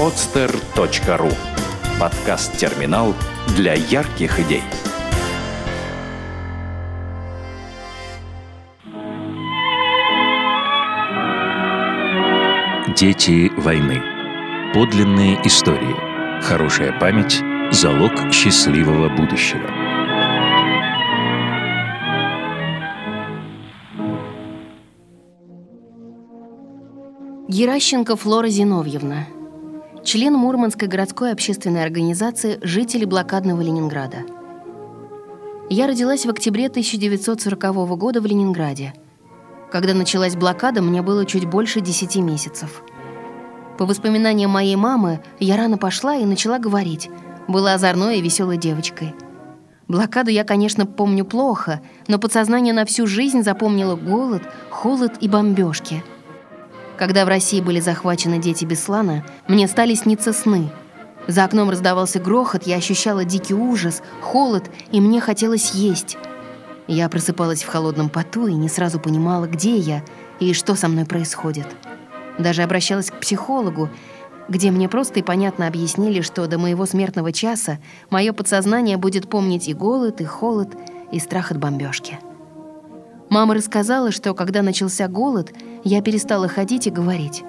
podster.ru Подкаст-терминал для ярких идей. Дети войны. Подлинные истории. Хорошая память – залог счастливого будущего. Геращенко Флора Зиновьевна. Член Мурманской городской общественной организации «Жители блокадного Ленинграда». Я родилась в октябре 1940 года в Ленинграде. Когда началась блокада, мне было чуть больше 10 месяцев. По воспоминаниям моей мамы, я рано пошла и начала говорить. Была озорной и веселой девочкой. Блокаду я, конечно, помню плохо, но подсознание на всю жизнь запомнило голод, холод и бомбежки. Когда в России были захвачены дети Беслана, мне стали сниться сны. За окном раздавался грохот, я ощущала дикий ужас, холод, и мне хотелось есть. Я просыпалась в холодном поту и не сразу понимала, где я и что со мной происходит. Даже обращалась к психологу, где мне просто и понятно объяснили, что до моего смертного часа мое подсознание будет помнить и голод, и холод, и страх от бомбежки. Мама рассказала, что когда начался голод, я перестала ходить и говорить.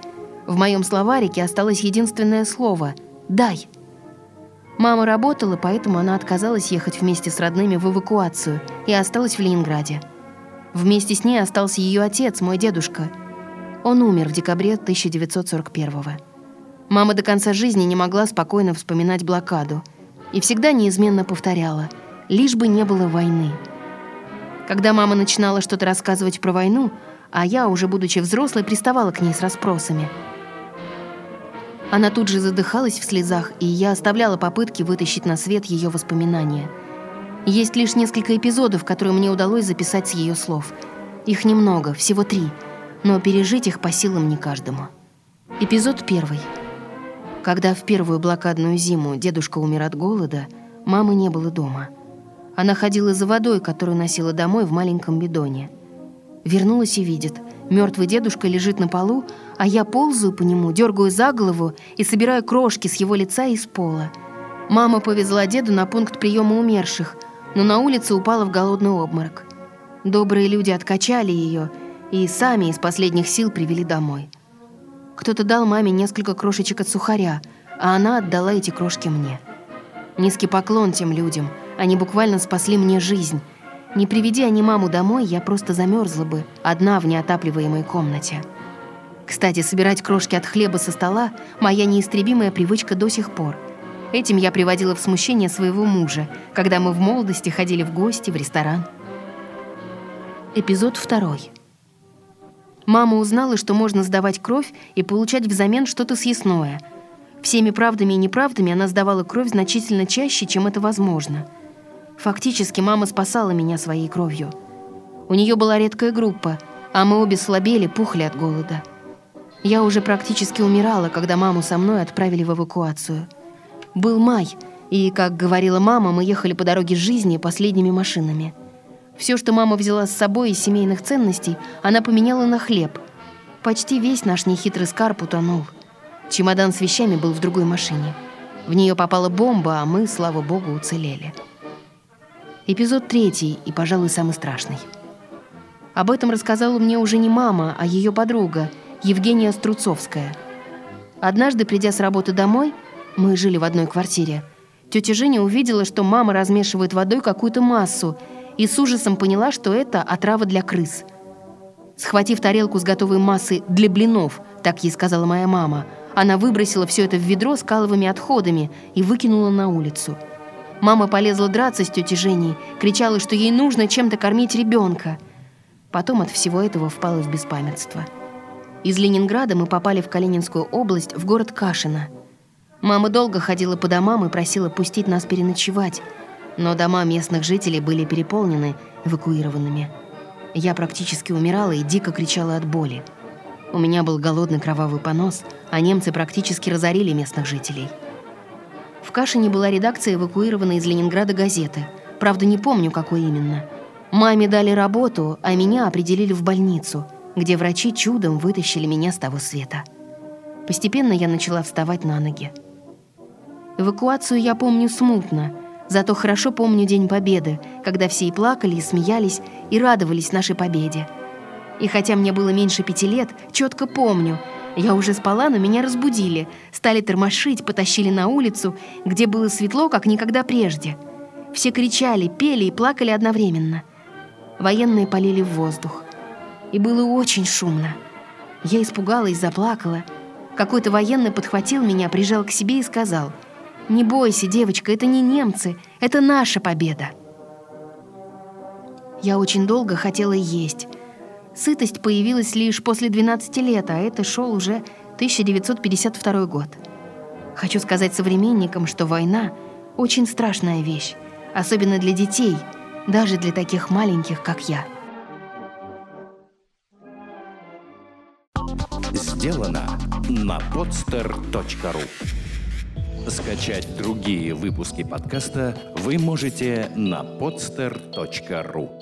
В моем словарике осталось единственное слово «дай». Мама работала, поэтому она отказалась ехать вместе с родными в эвакуацию и осталась в Ленинграде. Вместе с ней остался ее отец, мой дедушка – он умер в декабре 1941-го. Мама до конца жизни не могла спокойно вспоминать блокаду и всегда неизменно повторяла «лишь бы не было войны». Когда мама начинала что-то рассказывать про войну, а я, уже будучи взрослой, приставала к ней с расспросами. Она тут же задыхалась в слезах, и я оставляла попытки вытащить на свет ее воспоминания. Есть лишь несколько эпизодов, которые мне удалось записать с ее слов. Их немного, всего три — но пережить их по силам не каждому. Эпизод первый. Когда в первую блокадную зиму дедушка умер от голода, мамы не было дома. Она ходила за водой, которую носила домой в маленьком бидоне. Вернулась и видит. Мертвый дедушка лежит на полу, а я ползаю по нему, дергаю за голову и собираю крошки с его лица и с пола. Мама повезла деду на пункт приема умерших, но на улице упала в голодный обморок. Добрые люди откачали ее и сами из последних сил привели домой. Кто-то дал маме несколько крошечек от сухаря, а она отдала эти крошки мне. Низкий поклон тем людям, они буквально спасли мне жизнь. Не приведи они маму домой, я просто замерзла бы, одна в неотапливаемой комнате. Кстати, собирать крошки от хлеба со стола – моя неистребимая привычка до сих пор. Этим я приводила в смущение своего мужа, когда мы в молодости ходили в гости в ресторан. Эпизод второй. Мама узнала, что можно сдавать кровь и получать взамен что-то съестное. Всеми правдами и неправдами она сдавала кровь значительно чаще, чем это возможно. Фактически мама спасала меня своей кровью. У нее была редкая группа, а мы обе слабели, пухли от голода. Я уже практически умирала, когда маму со мной отправили в эвакуацию. Был май, и, как говорила мама, мы ехали по дороге жизни последними машинами – все, что мама взяла с собой из семейных ценностей, она поменяла на хлеб. Почти весь наш нехитрый скарб утонул. Чемодан с вещами был в другой машине. В нее попала бомба, а мы, слава богу, уцелели. Эпизод третий и, пожалуй, самый страшный. Об этом рассказала мне уже не мама, а ее подруга, Евгения Струцовская. Однажды, придя с работы домой, мы жили в одной квартире, тетя Женя увидела, что мама размешивает водой какую-то массу и с ужасом поняла, что это отрава для крыс. Схватив тарелку с готовой массой для блинов, так ей сказала моя мама, она выбросила все это в ведро с каловыми отходами и выкинула на улицу. Мама полезла драться с тетей Женей, кричала, что ей нужно чем-то кормить ребенка. Потом от всего этого впала в беспамятство. Из Ленинграда мы попали в Калининскую область, в город Кашино. Мама долго ходила по домам и просила пустить нас переночевать, но дома местных жителей были переполнены эвакуированными. Я практически умирала и дико кричала от боли. У меня был голодный кровавый понос, а немцы практически разорили местных жителей. В Кашине была редакция эвакуированной из Ленинграда газеты. Правда, не помню, какой именно. Маме дали работу, а меня определили в больницу, где врачи чудом вытащили меня с того света. Постепенно я начала вставать на ноги. Эвакуацию я помню смутно, зато хорошо помню День Победы, когда все и плакали, и смеялись, и радовались нашей победе. И хотя мне было меньше пяти лет, четко помню, я уже спала, но меня разбудили, стали тормошить, потащили на улицу, где было светло, как никогда прежде. Все кричали, пели и плакали одновременно. Военные полили в воздух. И было очень шумно. Я испугалась, заплакала. Какой-то военный подхватил меня, прижал к себе и сказал, «Не бойся, девочка, это не немцы, это наша победа». Я очень долго хотела есть. Сытость появилась лишь после 12 лет, а это шел уже 1952 год. Хочу сказать современникам, что война — очень страшная вещь, особенно для детей, даже для таких маленьких, как я. Сделано на podster.ru Скачать другие выпуски подкаста вы можете на podster.ru